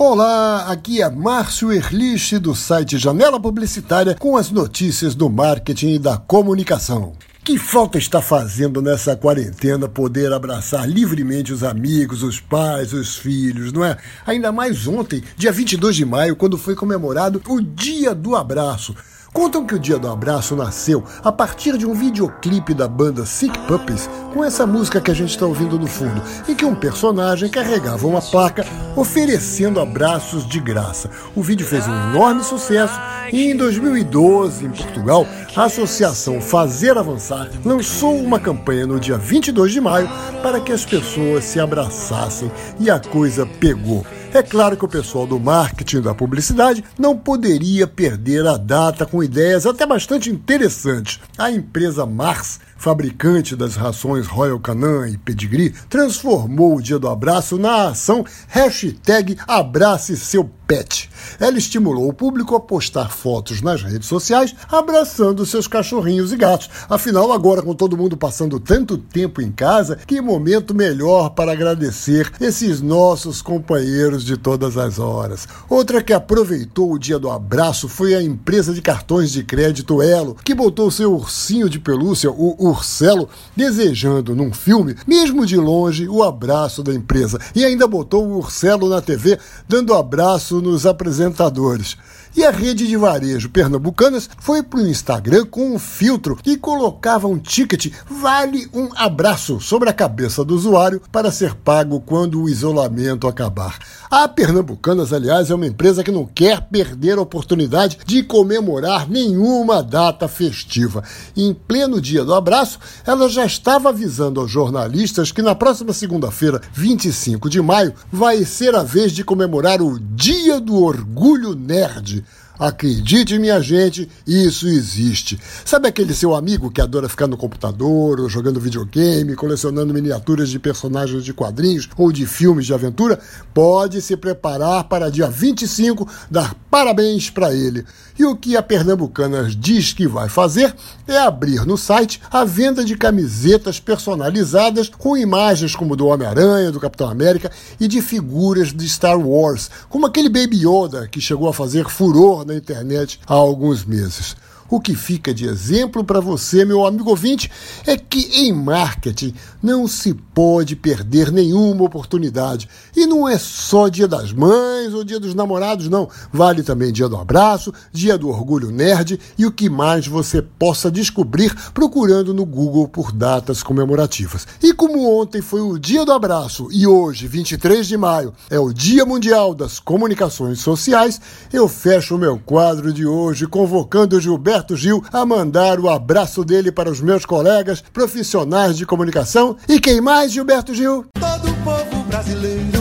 Olá, aqui é Márcio Erlich do site Janela Publicitária com as notícias do marketing e da comunicação. Que falta está fazendo nessa quarentena poder abraçar livremente os amigos, os pais, os filhos, não é? Ainda mais ontem, dia 22 de maio, quando foi comemorado o Dia do Abraço. Contam que o Dia do Abraço nasceu a partir de um videoclipe da banda Sick Puppies com essa música que a gente está ouvindo no fundo, em que um personagem carregava uma placa oferecendo abraços de graça. O vídeo fez um enorme sucesso e em 2012, em Portugal, a associação Fazer Avançar lançou uma campanha no dia 22 de maio para que as pessoas se abraçassem e a coisa pegou. É claro que o pessoal do marketing da publicidade não poderia perder a data com ideias até bastante interessantes. A empresa Mars fabricante das rações Royal Canin e Pedigree, transformou o Dia do Abraço na ação hashtag Abrace Seu Pet. Ela estimulou o público a postar fotos nas redes sociais abraçando seus cachorrinhos e gatos. Afinal, agora com todo mundo passando tanto tempo em casa, que momento melhor para agradecer esses nossos companheiros de todas as horas. Outra que aproveitou o dia do abraço foi a empresa de cartões de crédito Elo, que botou seu ursinho de pelúcia, o Urcelo, desejando num filme, mesmo de longe, o abraço da empresa. E ainda botou o Urcelo na TV, dando abraço nos apresentadores. E a rede de varejo Pernambucanas foi para o Instagram com um filtro que colocava um ticket vale um abraço sobre a cabeça do usuário para ser pago quando o isolamento acabar. A Pernambucanas, aliás, é uma empresa que não quer perder a oportunidade de comemorar nenhuma data festiva. Em pleno dia do abraço, ela já estava avisando aos jornalistas que na próxima segunda-feira, 25 de maio, vai ser a vez de comemorar o Dia do Orgulho Nerd. Acredite, minha gente, isso existe. Sabe aquele seu amigo que adora ficar no computador, ou jogando videogame, colecionando miniaturas de personagens de quadrinhos ou de filmes de aventura? Pode se preparar para dia 25 dar parabéns para ele. E o que a Pernambucanas diz que vai fazer é abrir no site a venda de camisetas personalizadas com imagens como do Homem-Aranha, do Capitão América e de figuras de Star Wars, como aquele Baby Yoda que chegou a fazer furor na internet há alguns meses. O que fica de exemplo para você, meu amigo ouvinte, é que em marketing não se pode perder nenhuma oportunidade. E não é só dia das mães ou dia dos namorados, não. Vale também dia do abraço, dia do orgulho nerd e o que mais você possa descobrir procurando no Google por datas comemorativas. E como ontem foi o dia do abraço e hoje, 23 de maio, é o Dia Mundial das Comunicações Sociais, eu fecho o meu quadro de hoje convocando Gilberto Gilberto Gil a mandar o abraço dele para os meus colegas profissionais de comunicação. E quem mais, Gilberto Gil? Todo o povo brasileiro